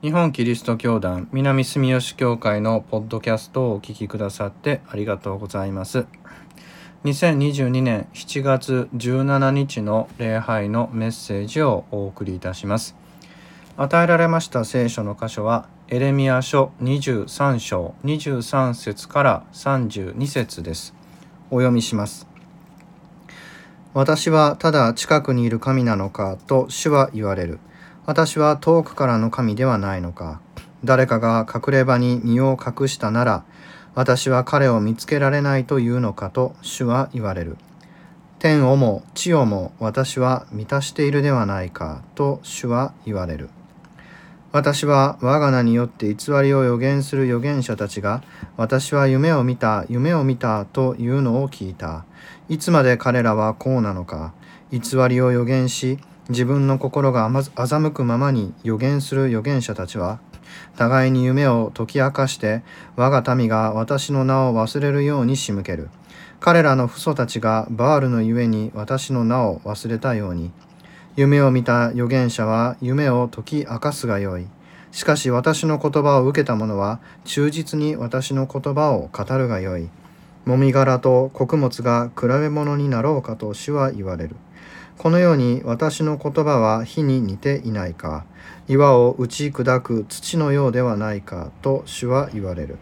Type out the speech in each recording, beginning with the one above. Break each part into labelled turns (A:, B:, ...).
A: 日本キリスト教団南住吉教会のポッドキャストをお聞きくださってありがとうございます。2022年7月17日の礼拝のメッセージをお送りいたします。与えられました聖書の箇所はエレミア書23章23節から32節です。お読みします。私はただ近くにいる神なのかと主は言われる。私は遠くからの神ではないのか。誰かが隠れ場に身を隠したなら私は彼を見つけられないというのかと主は言われる。天をも地をも私は満たしているではないかと主は言われる。私は我が名によって偽りを予言する預言者たちが私は夢を見た夢を見たというのを聞いた。いつまで彼らはこうなのか。偽りを予言し自分の心が欺くままに予言する預言者たちは互いに夢を解き明かして我が民が私の名を忘れるように仕向ける。彼らの父祖たちがバールのゆえに私の名を忘れたように。夢を見た預言者は夢を解き明かすがよい。しかし私の言葉を受けた者は忠実に私の言葉を語るがよい。もみ殻と穀物が比べ物になろうかと主は言われる。このように私の言葉は火に似ていないか。岩を打ち砕く土のようではないかと主は言われる。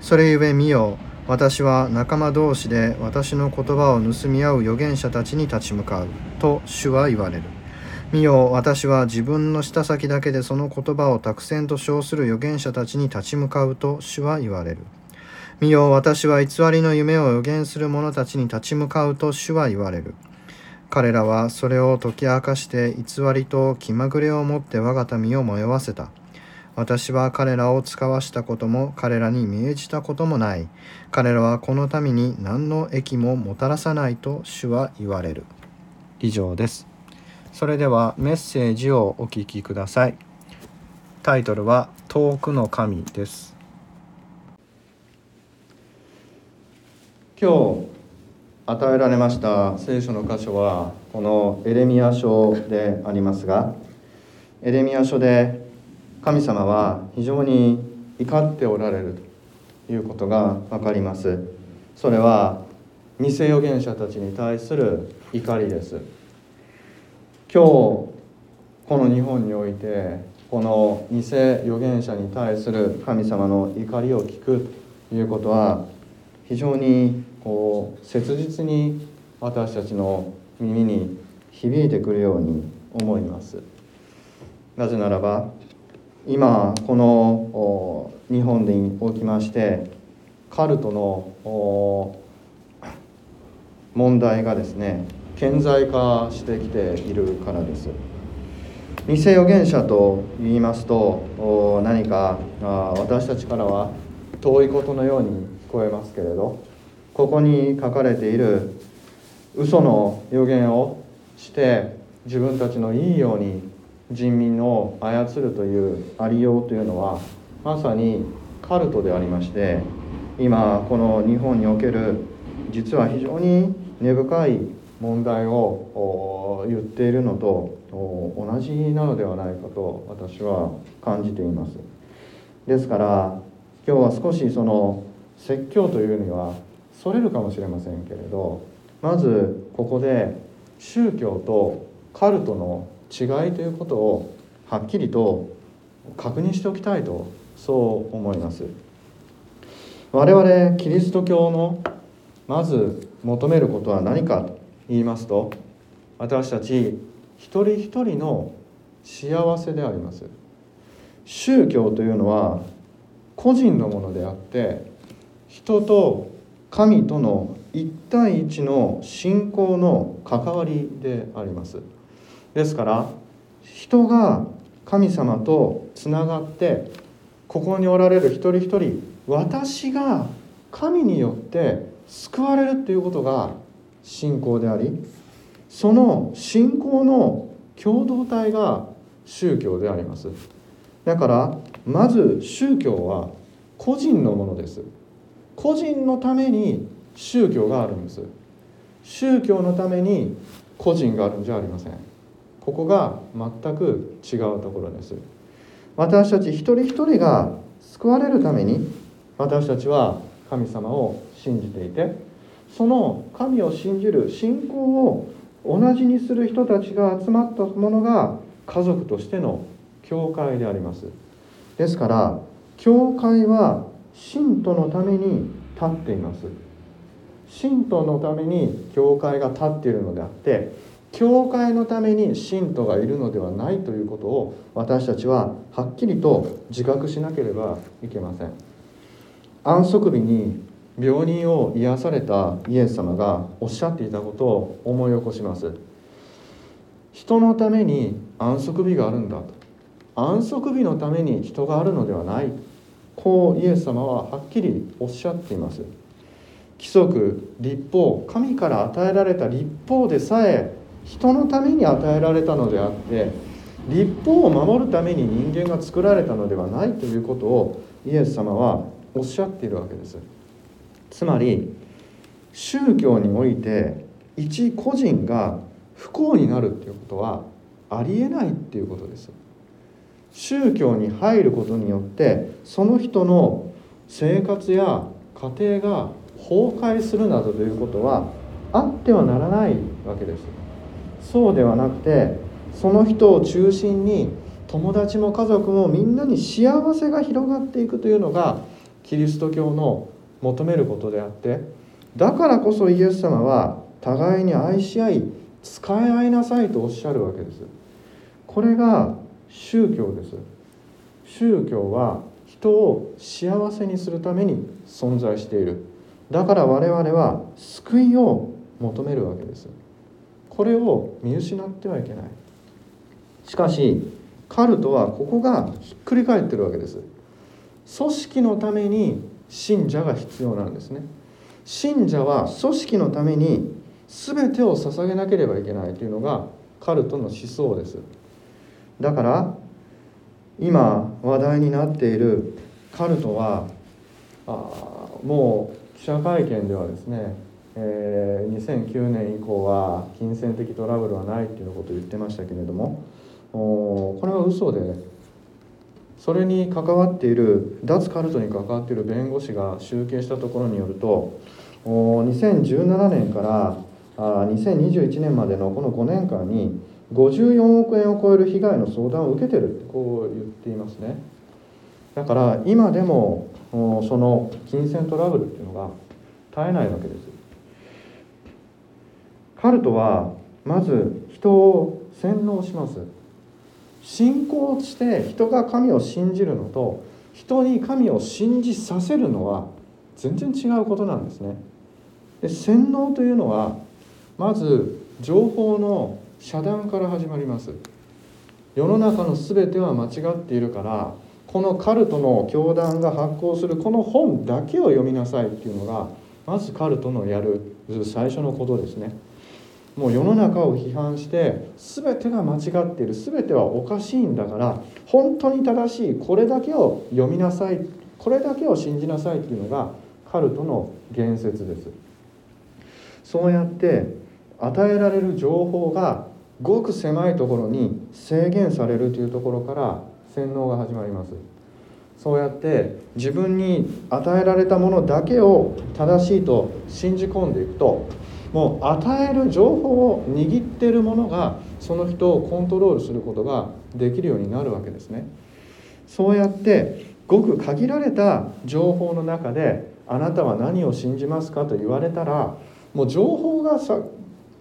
A: それゆえ見よ私は仲間同士で私の言葉を盗み合う預言者たちに立ち向かう。と主は言われる。見よ私は自分の舌先だけでその言葉を託せんと称する預言者たちに立ち向かう。と主は言われる。見よ私は偽りの夢を予言する者たちに立ち向かう。と主は言われる。彼らはそれを解き明かして偽りと気まぐれをもって我が民を迷わせた。私は彼らを使わしたことも彼らに命じたこともない。彼らはこの民に何の益ももたらさないと主は言われる。以上です。それではメッセージをお聞きください。タイトルは遠くの神です。今日与えられました。聖書の箇所はこのエレミア書でありますがエレミア書で神様は非常に怒っておられるということが分かります。それは偽預言者たちに対する怒りです。今日この日本においてこの偽預言者に対する神様の怒りを聞くということは非常にこう切実に私たちの耳に響いてくるように思います。なぜならば今この日本におきましてカルトの問題がですね顕在化してきているからです。偽預言者と言いますと何か私たちからは遠いことのように聞こえますけれどここに書かれている嘘の予言をして自分たちのいいように人民を操るというありようというのはまさにカルトでありまして今この日本における実は非常に根深い問題を言っているのと同じなのではないかと私は感じています。ですから今日は少しその説教というにはそれるかもしれませんけれどまずここで宗教とカルトの違いということをはっきりと確認しておきたいとそう思います。我々キリスト教のまず求めることは何かと言いますと私たち一人一人の幸せであります。宗教というのは個人のものであって人と神との一対一の信仰の関わりであります。ですから人が神様とつながってここにおられる一人一人私が神によって救われるっていうことが信仰でありその信仰の共同体が宗教であります。だからまず宗教は個人のものです。個人のために宗教があるんです。宗教のために個人があるんじゃありません。ここが全く違うところです。私たち一人一人が救われるために私たちは神様を信じていてその神を信じる信仰を同じにする人たちが集まったものが家族としての教会であります。ですから教会は信徒のために立っています。信徒のために教会が立っているのであって教会のために信徒がいるのではないということを私たちははっきりと自覚しなければいけません。安息日に病人を癒されたイエス様がおっしゃっていたことを思い起こします。人のために安息日があるんだと。安息日のために人があるのではない。こうイエス様ははっきりおっしゃっています。規則立法神から与えられた立法でさえ人のために与えられたのであって立法を守るために人間が作られたのではないということをイエス様はおっしゃっているわけです。つまり宗教において一個人が不幸になるっていうことはありえないっていうことです。宗教に入ることによってその人の生活や家庭が崩壊するなどということはあってはならないわけです。そうではなくてその人を中心に友達も家族もみんなに幸せが広がっていくというのがキリスト教の求めることであってだからこそイエス様は互いに愛し合い使い合いなさいとおっしゃるわけです。これが宗教です。宗教は人を幸せにするために存在している。だから我々は救いを求めるわけです。これを見失ってはいけない。しかしカルトはここがひっくり返ってるわけです。組織のために信者が必要なんですね。信者は組織のために全てを捧げなければいけないというのがカルトの思想です。だから今話題になっているカルトはあもう記者会見ではですね、えー、2009年以降は金銭的トラブルはないっていうことを言ってましたけれどもおこれは嘘でそれに関わっている脱カルトに関わっている弁護士が集計したところによるとお2017年からあ2021年までのこの5年間に54億円を超える被害の相談を受けてる。ってこう言っていますね。だから今でもその金銭トラブルっていうのが絶えないわけです。カルトはまず人を洗脳します。信仰して人が神を信じるのと人に神を信じさせるのは全然違うことなんですね。で洗脳というのはまず情報の遮断から始まります。世の中の全ては間違っているからこのカルトの教団が発行するこの本だけを読みなさいっていうのがまずカルトのやる最初のことですね。もう世の中を批判して全てが間違っている全てはおかしいんだから本当に正しいこれだけを読みなさいこれだけを信じなさいっていうのがカルトの言説ですそうやって与えられる情報がごく狭いところに制限されるというところから洗脳が始まります。そうやって自分に与えられたものだけを正しいと信じ込んでいくともう与える情報を握っているものがその人をコントロールすることができるようになるわけですね。そうやってごく限られた情報の中であなたは何を信じますかと言われたらもう情報が取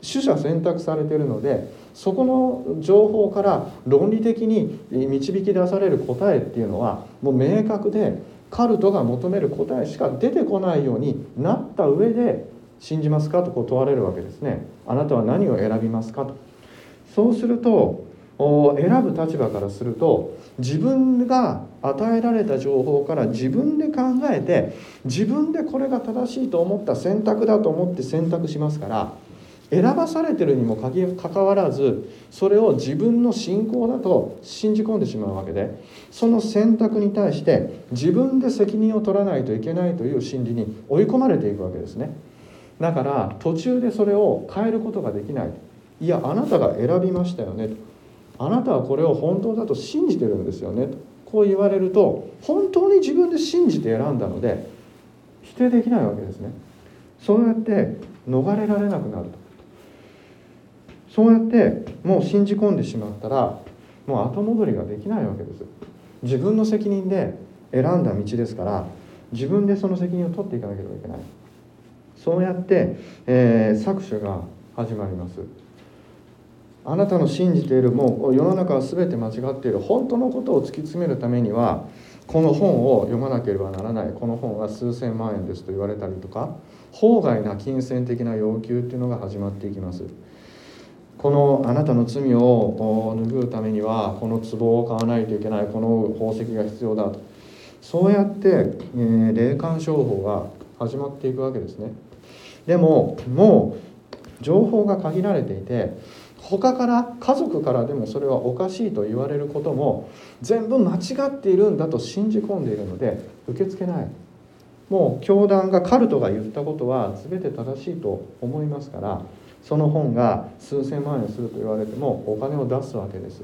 A: 捨選択されているのでそこの情報から論理的に導き出される答えっていうのはもう明確でカルトが求める答えしか出てこないようになった上で信じますかとこう問われるわけですね。あなたは何を選びますかとそうすると選ぶ立場からすると自分が与えられた情報から自分で考えて自分でこれが正しいと思った選択だと思って選択しますから選ばされてるにもかかわらずそれを自分の信仰だと信じ込んでしまうわけでその選択に対して自分で責任を取らないといけないという心理に追い込まれていくわけですね。だから途中でそれを変えることができない。いやあなたが選びましたよねと。あなたはこれを本当だと信じてるんですよねと。こう言われると本当に自分で信じて選んだので否定できないわけですね。そうやって逃れられなくなると。そうやってもう信じ込んでしまったらもう後戻りができないわけです。自分の責任で選んだ道ですから自分でその責任を取っていかなければいけない。そうやって、えー、搾取が始まります。あなたの信じているもう世の中は全て間違っている。本当のことを突き詰めるためにはこの本を読まなければならない。この本は数千万円ですと言われたりとか法外な金銭的な要求っていうのが始まっていきます。このあなたの罪を拭うためにはこの壺を買わないといけないこの宝石が必要だと。そうやって、えー、霊感商法が始まっていくわけですね。でももう情報が限られていて他から家族からでもそれはおかしいと言われることも全部間違っているんだと信じ込んでいるので受け付けない。もう教団がカルトが言ったことは全て正しいと思いますからその本が数千万円すると言われてもお金を出すわけです。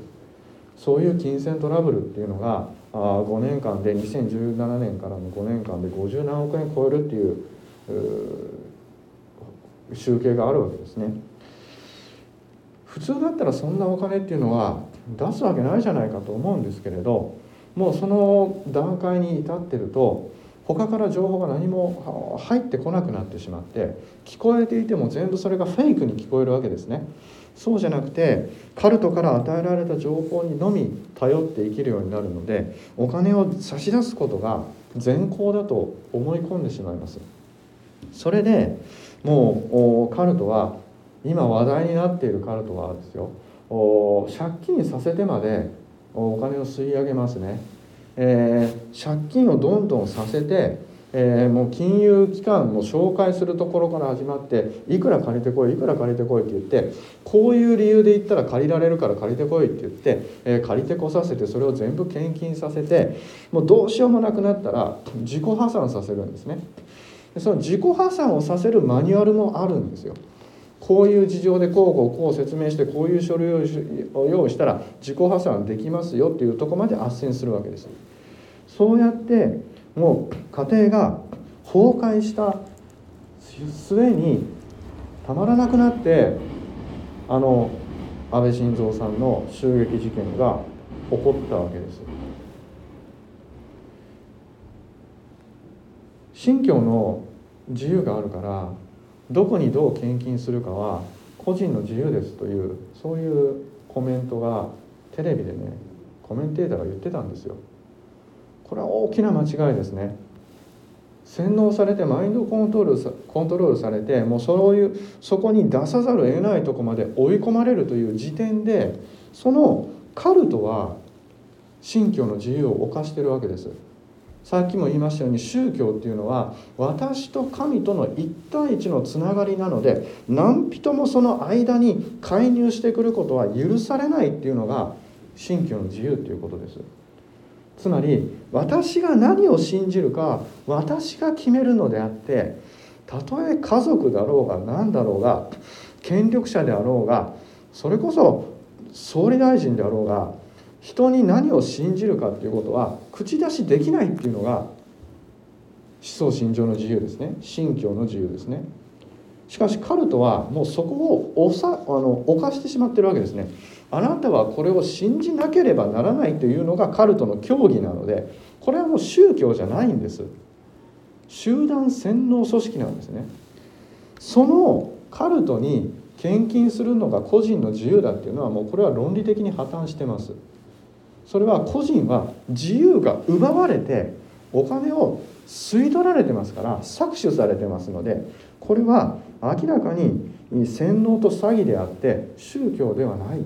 A: そういう金銭トラブルっていうのが5年間で2017年からの5年間で50何億円超えるっていう集計があるわけですね。普通だったらそんなお金っていうのは出すわけないじゃないかと思うんですけれどもうその段階に至ってると他から情報が何も入ってこなくなってしまって聞こえていても全部それがフェイクに聞こえるわけですね。そうじゃなくてカルトから与えられた情報にのみ頼って生きるようになるのでお金を差し出すことが善行だと思い込んでしまいます。それでもうカルトは今話題になっているカルトはですよ。借金させてまでお金を吸い上げますね。えー、借金をどんどんさせて、えー、もう金融機関も紹介するところから始まっていくら借りてこいいくら借りてこいって言ってこういう理由で言ったら借りられるから借りてこいって言って、えー、借りてこさせてそれを全部献金させてもうどうしようもなくなったら自己破産させるんですね。その自己破産をさせるマニュアルもあるんですよ。こういう事情でこうこうこう説明してこういう書類を用意したら自己破産できますよっていうとこまで斡旋するわけです。そうやってもう家庭が崩壊した末にたまらなくなってあの安倍晋三さんの襲撃事件が起こったわけです。信教の自由があるからどこにどう献金するかは個人の自由ですというそういうコメントがテレビでねコメンテーターが言ってたんですよ。これは大きな間違いですね洗脳されてマインドコントロールコントロールされてもうそういうそこに出さざるを得ないとこまで追い込まれるという時点でそのカルトは信教の自由を犯してるわけですさっきも言いましたように宗教っていうのは私と神との一対一のつながりなので何人もその間に介入してくることは許されないっていうのが信教の自由っていうことです。つまり私が何を信じるか私が決めるのであってたとえ家族だろうが何だろうが権力者であろうがそれこそ総理大臣であろうが人に何を信じるかっていうことは口出しできないっていうのが思想信条の自由ですね。信教の自由ですね。しかしカルトはもうそこをおさあの犯してしまってるわけですね。あなたはこれを信じなければならないというのがカルトの教義なのでこれはもう宗教じゃないんです。集団洗脳組織なんですね。そのカルトに献金するのが個人の自由だっていうのはもうこれは論理的に破綻してます。それは個人は自由が奪われてお金を吸い取られてますから搾取されてますのでこれは明らかに洗脳と詐欺であって宗教ではない。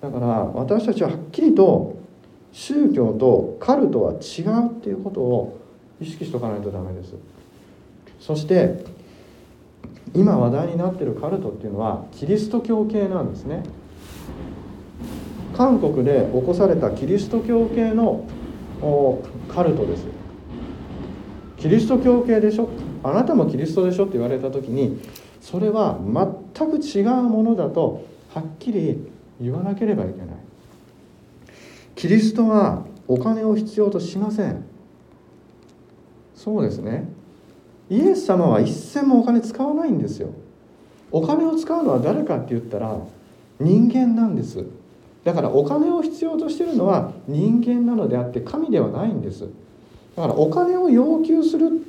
A: だから私たちははっきりと宗教とカルトは違うっていうことを意識しておかないとダメです。そして今話題になってるカルトっていうのはキリスト教系なんですね。韓国で起こされたキリスト教系のカルトです。キリスト教系でしょ？あなたもキリストでしょって言われた時にそれは全く違うものだとはっきり言わなければいけない。キリストはお金を必要としません。そうですね。イエス様は一銭もお金使わないんですよ。お金を使うのは誰かって言ったら人間なんです。だからお金を必要としてるのは人間なのであって神ではないんです。だからお金を要求する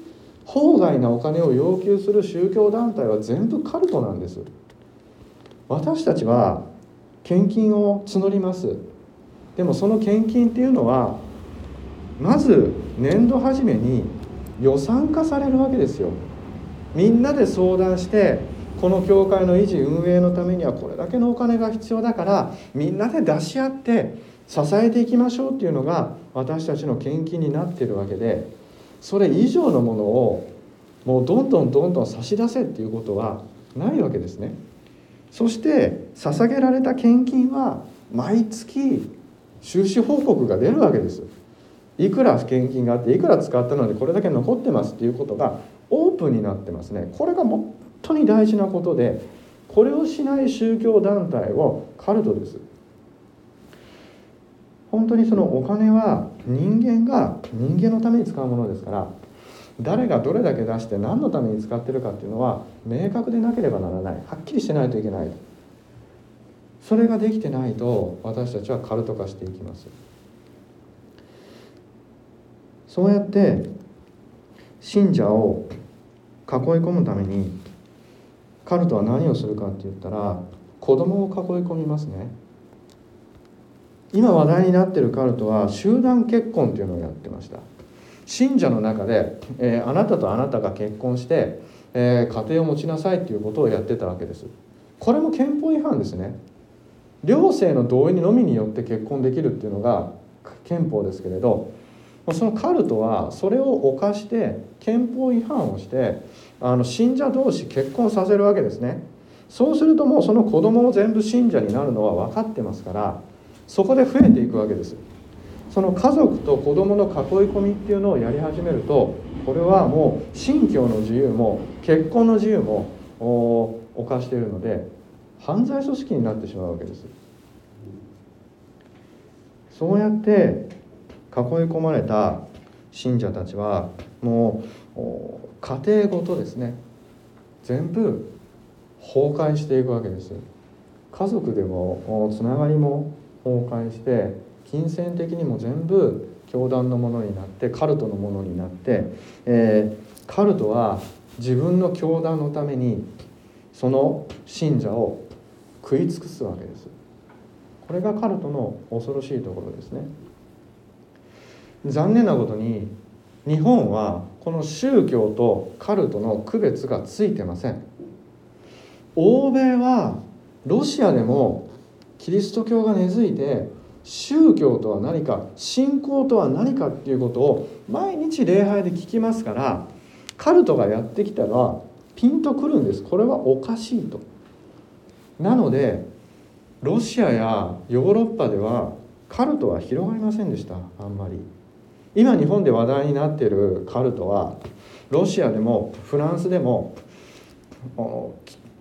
A: 法外なお金を要求する宗教団体は全部カルトなんです。私たちは献金を募りますでもその献金っていうのはまず年度初めに予算化されるわけですよみんなで相談してこの教会の維持運営のためにはこれだけのお金が必要だからみんなで出し合って支えていきましょうっていうのが私たちの献金になっているわけでそれ以上のものをもうどんどんどんどん差し出せっていうことはないわけですね。そして捧げられた献金は毎月収支報告が出るわけです。いくら献金があっていくら使ったのでこれだけ残ってますっていうことがオープンになってますね。これが本当に大事なことでこれをしない宗教団体をカルトです。本当にそのお金は人間が人間のために使うものですから誰がどれだけ出して何のために使ってるかっていうのは明確でなければならない。はっきりしてないといけないそれができてないと私たちはカルト化していきます。そうやって信者を囲い込むためにカルトは何をするかって言ったら子供を囲い込みますね。今話題になってるカルトは集団結婚っていうのをやってました。信者の中で、えー、あなたとあなたが結婚して、えー、家庭を持ちなさいっていうことをやってたわけです。これも憲法違反ですね。両性の同意のみによって結婚できるっていうのが憲法ですけれどそのカルトはそれを犯して憲法違反をしてあの信者同士結婚させるわけですね。そうするともうその子供も全部信者になるのは分かってますからそこで増えていくわけです。その家族と子供の囲い込みっていうのをやり始めるとこれはもう信教の自由も結婚の自由も犯しているので犯罪組織になってしまうわけです。そうやって囲い込まれた信者たちはもう家庭ごとですね全部崩壊していくわけです。家族でもつながりも崩壊して金銭的にも全部教団のものになってカルトのものになって、えー、カルトは自分の教団のためにその信者を食い尽くすわけです。これがカルトの恐ろしいところですね。残念なことに日本はこの宗教とカルトの区別がついてません。欧米はロシアでもキリスト教が根付いて宗教とは何か信仰とは何かっていうことを毎日礼拝で聞きますからカルトがやってきたらピンとくるんですこれはおかしいと。なのでロシアやヨーロッパではカルトは広がりませんでしたあんまり。今日本で話題になっているカルトはロシアでもフランスでも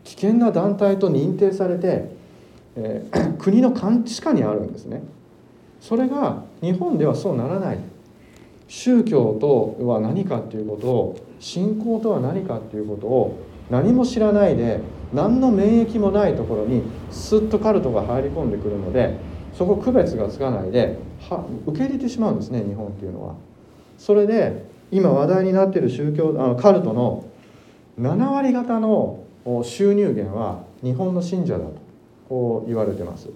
A: 危険な団体と認定されて、えー、国の監視下にあるんですね。それが日本ではそうならない宗教とは何かっていうことを信仰とは何かっていうことを何も知らないで何の免疫もないところにスッとカルトが入り込んでくるのでそこ区別がつかないでは受け入れてしまうんですね日本っていうのは。それで今話題になってる宗教あのカルトの7割方の収入源は日本の信者だとこう言われてます。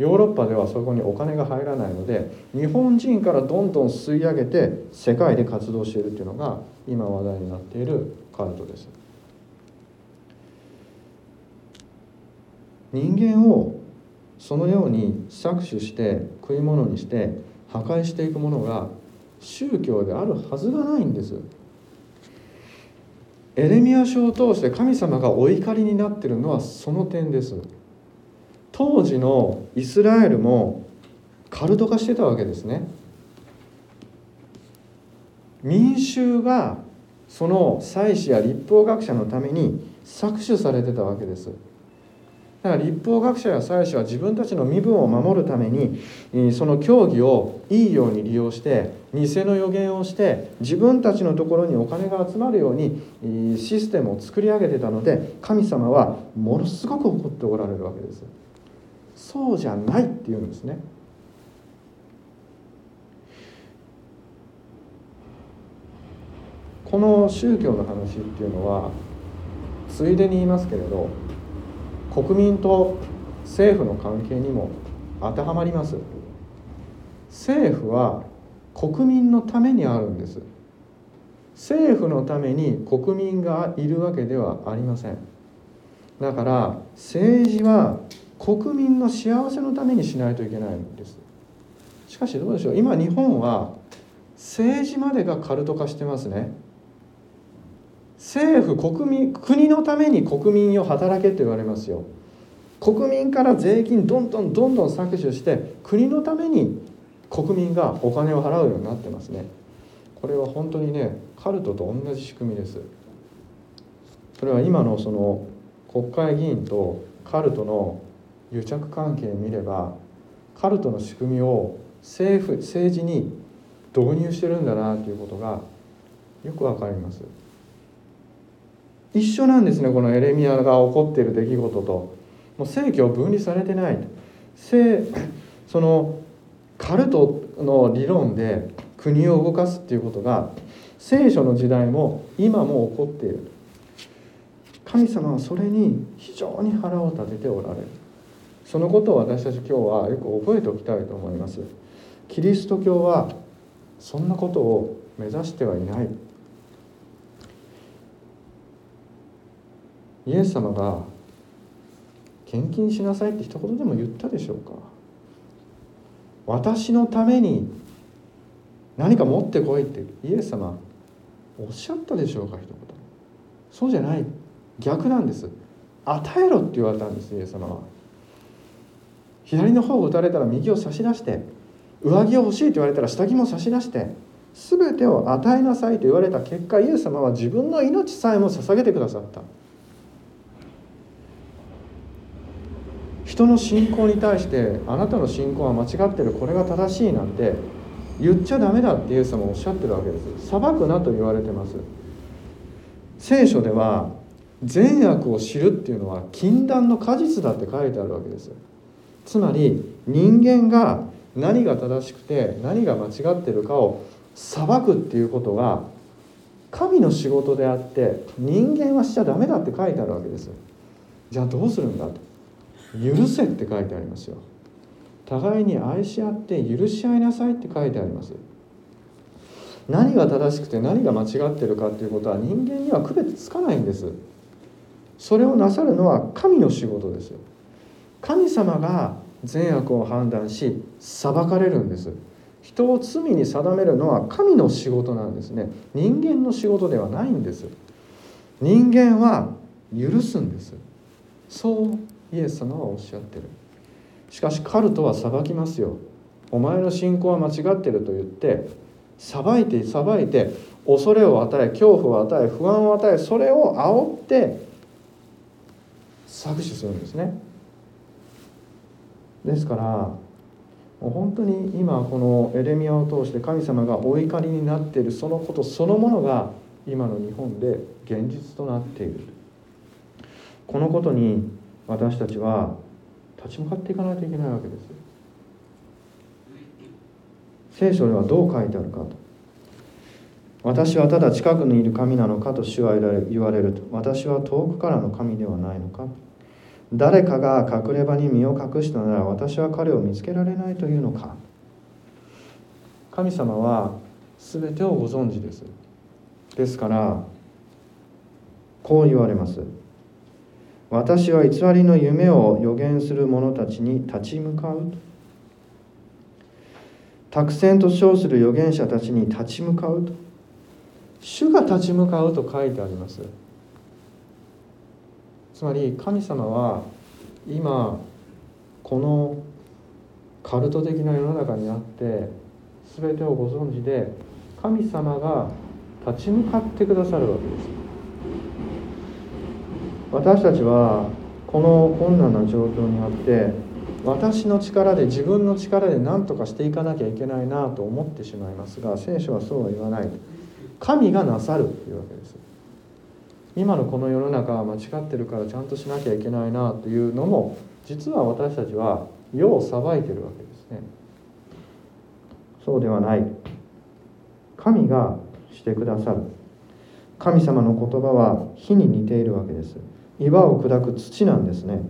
A: ヨーロッパではそこにお金が入らないので日本人からどんどん吸い上げて世界で活動しているというのが今話題になっているカルトです。人間をそのように搾取して食い物にして破壊していくものが宗教であるはずがないんです。エレミア書を通して神様がお怒りになってるのはその点です。当時のイスラエルもカルト化してたわけですね。民衆がその祭司や立法学者のために搾取されてたわけです。だから立法学者や祭司は自分たちの身分を守るためにその教義をいいように利用して偽の予言をして自分たちのところにお金が集まるようにシステムを作り上げてたので神様はものすごく怒っておられるわけです。そうじゃないっていうんですね。この宗教の話っていうのはついでに言いますけれど国民と政府の関係にも当てはまります。政府は国民のためにあるんです。政府のために国民がいるわけではありません。だから政治は国民の幸せのためにしないといけないんです。しかしどうでしょう。今日本は政治までがカルト化してますね。政府国民国のために国民を働けと言われますよ。国民から税金どんどんどんどん搾取して国のために国民がお金を払うようになってますね。これは本当にねカルトと同じ仕組みです。それは今のその国会議員とカルトの癒着関係見ればカルトの仕組みを政府政治に導入してるんだなということがよくわかります。一緒なんですねこのエレミアが起こっている出来事と。もう政教分離されてないそのカルトの理論で国を動かすっていうことが聖書の時代も今も起こっている。神様はそれに非常に腹を立てておられる。そのことを私たち今日はよく覚えておきたいと思います。キリスト教はそんなことを目指してはいない。イエス様が献金しなさいって一言でも言ったでしょうか。私のために何か持ってこいって。イエス様おっしゃったでしょうか一言。そうじゃない。逆なんです。与えろって言われたんですイエス様は。左の方を打たれたら右を差し出して上着を欲しいと言われたら下着も差し出して全てを与えなさいと言われた結果イエス様は自分の命さえも捧げてくださった。人の信仰に対してあなたの信仰は間違ってるこれが正しいなんて言っちゃダメだってイエス様おっしゃってるわけです。裁くなと言われてます。聖書では善悪を知るっていうのは禁断の果実だって書いてあるわけです。つまり人間が何が正しくて何が間違ってるかを裁くっていうことが神の仕事であって人間はしちゃダメだって書いてあるわけですじゃあどうするんだと。許せって書いてありますよ。互いに愛し合って許し合いなさいって書いてあります。何が正しくて何が間違ってるかっていうことは人間には区別つかないんです。それをなさるのは神の仕事ですよ。神様が善悪を判断し裁かれるんです。人を罪に定めるのは神の仕事なんですね。人間の仕事ではないんです。人間は許すんです。そうイエス様はおっしゃってる。しかしカルトは裁きますよ。お前の信仰は間違ってると言って裁いて裁いて恐れを与え恐怖を与え不安を与えそれを煽って搾取するんですね。ですからもう本当に今このエレミアを通して神様がお怒りになっているそのことそのものが今の日本で現実となっている。このことに私たちは立ち向かっていかないといけないわけです聖書ではどう書いてあるかと。私はただ近くにいる神なのかと主は言われると。私は遠くからの神ではないのかと。誰かが隠れ場に身を隠したなら私は彼を見つけられないというのか。神様は全てをご存知です。ですからこう言われます。私は偽りの夢を予言する者たちに立ち向かう。託戦と称する預言者たちに立ち向かう。と主が立ち向かうと書いてあります。つまり神様は今このカルト的な世の中にあって全てをご存知で神様が立ち向かってくださるわけです。私たちはこの困難な状況にあって私の力で自分の力で何とかしていかなきゃいけないなと思ってしまいますが聖書はそうは言わない。神がなさるっていうわけです。今のこの世の中は間違ってるからちゃんとしなきゃいけないなというのも実は私たちは世を裁いてるわけですね。そうではない。神がしてくださる。神様の言葉は火に似ているわけです。岩を砕く土なんですね。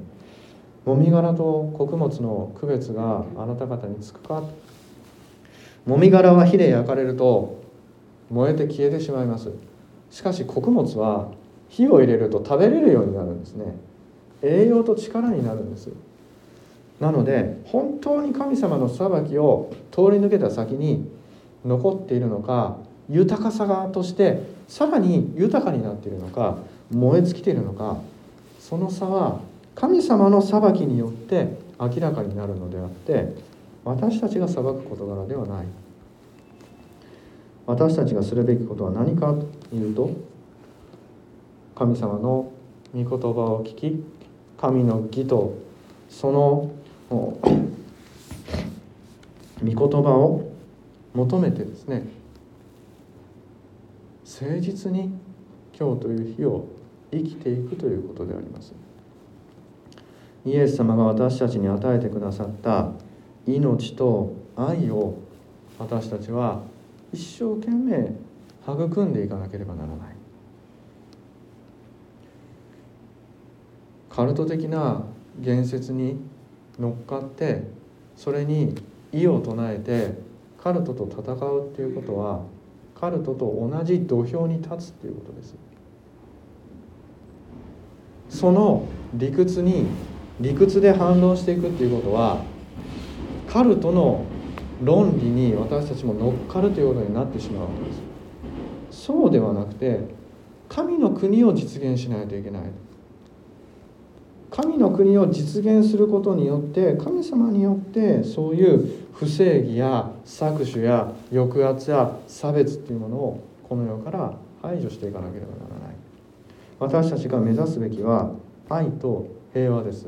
A: もみ殻と穀物の区別があなた方につくか？もみ殻は火で焼かれると燃えて消えてしまいます。しかし穀物は火を入れると食べれるようになるんですね。栄養と力になるんですなので本当に神様の裁きを通り抜けた先に残っているのか豊かさがとしてさらに豊かになっているのか燃え尽きているのかその差は神様の裁きによって明らかになるのであって私たちが裁く事柄ではない。私たちがするべきことは何かというと神様の御言葉を聞き神の義とその 御言葉を求めてですね誠実に今日という日を生きていくということであります。イエス様が私たちに与えてくださった命と愛を私たちは一生懸命育んでいかなければならない。カルト的な言説に乗っかってそれに異を唱えてカルトと戦うっていうことはカルトと同じ土俵に立つっていうことです。その理屈に理屈で反論していくっていうことはカルトの論理に私たちも乗っかるということになってしまうわけです。そうではなくて神の国を実現しないといけない。神の国を実現することによって神様によってそういう不正義や搾取や抑圧や差別っていうものをこの世から排除していかなければならない。私たちが目指すべきは愛と平和です。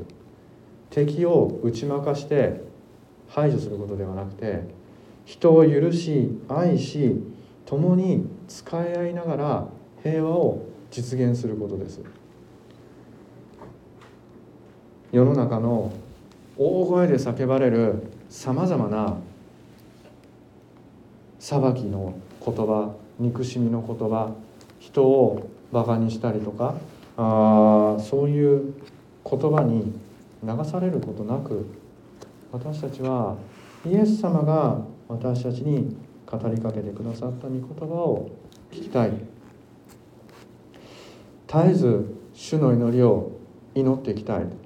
A: 敵を打ち負かして排除することではなくて人を許し愛し共に使い合いながら平和を実現することです。世の中の大声で叫ばれるさまざまな裁きの言葉憎しみの言葉人をバカにしたりとかあそういう言葉に流されることなく私たちはイエス様が私たちに語りかけてくださった御言葉を聞きたい。絶えず主の祈りを祈っていきたい。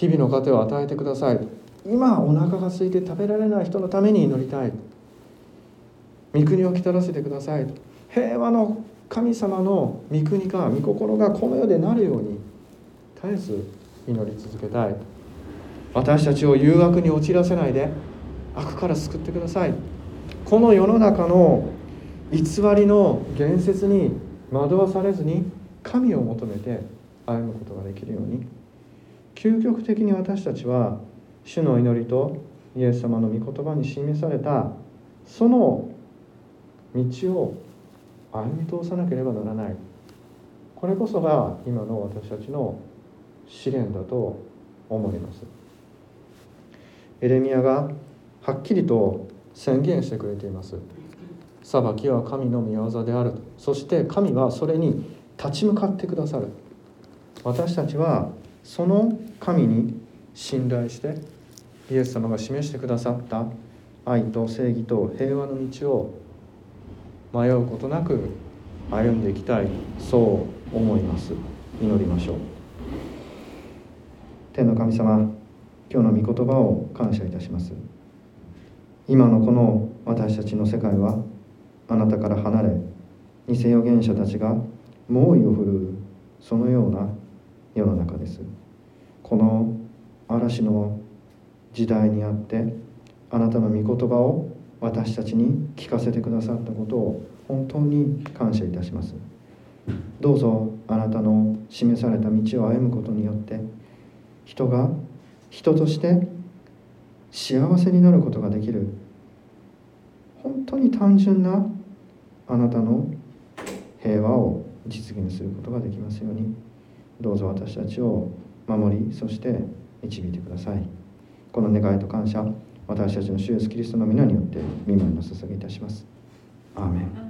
A: 日々の糧を与えてください。今お腹が空いて食べられない人のために祈りたい。御国を来たらせてください。平和の神様の御国か御心がこの世でなるように絶えず祈り続けたい。私たちを誘惑に陥らせないで悪から救ってください。この世の中の偽りの言説に惑わされずに神を求めて歩むことができるように。究極的に私たちは主の祈りとイエス様の御言葉に示されたその道を歩み通さなければならない。これこそが今の私たちの試練だと思います。エレミアがはっきりと宣言してくれています。裁きは神の御業である。そして神はそれに立ち向かってくださる。私たちはその神に信頼してイエス様が示してくださった愛と正義と平和の道を迷うことなく歩んでいきたいそう思います。祈りましょう。天の神様今日の御言葉を感謝いたします。今のこの私たちの世界はあなたから離れ偽預言者たちが猛威を振るうそのような世の中です。この嵐の時代にあってあなたの御言葉を私たちに聞かせてくださったことを本当に感謝いたします。どうぞあなたの示された道を歩むことによって人が人として幸せになることができる本当に単純なあなたの平和を実現することができますように。どうぞ私たちを守りそして導いてください。この願いと感謝私たちの主イエスキリストの皆によって御前の捧げいたします。アーメン。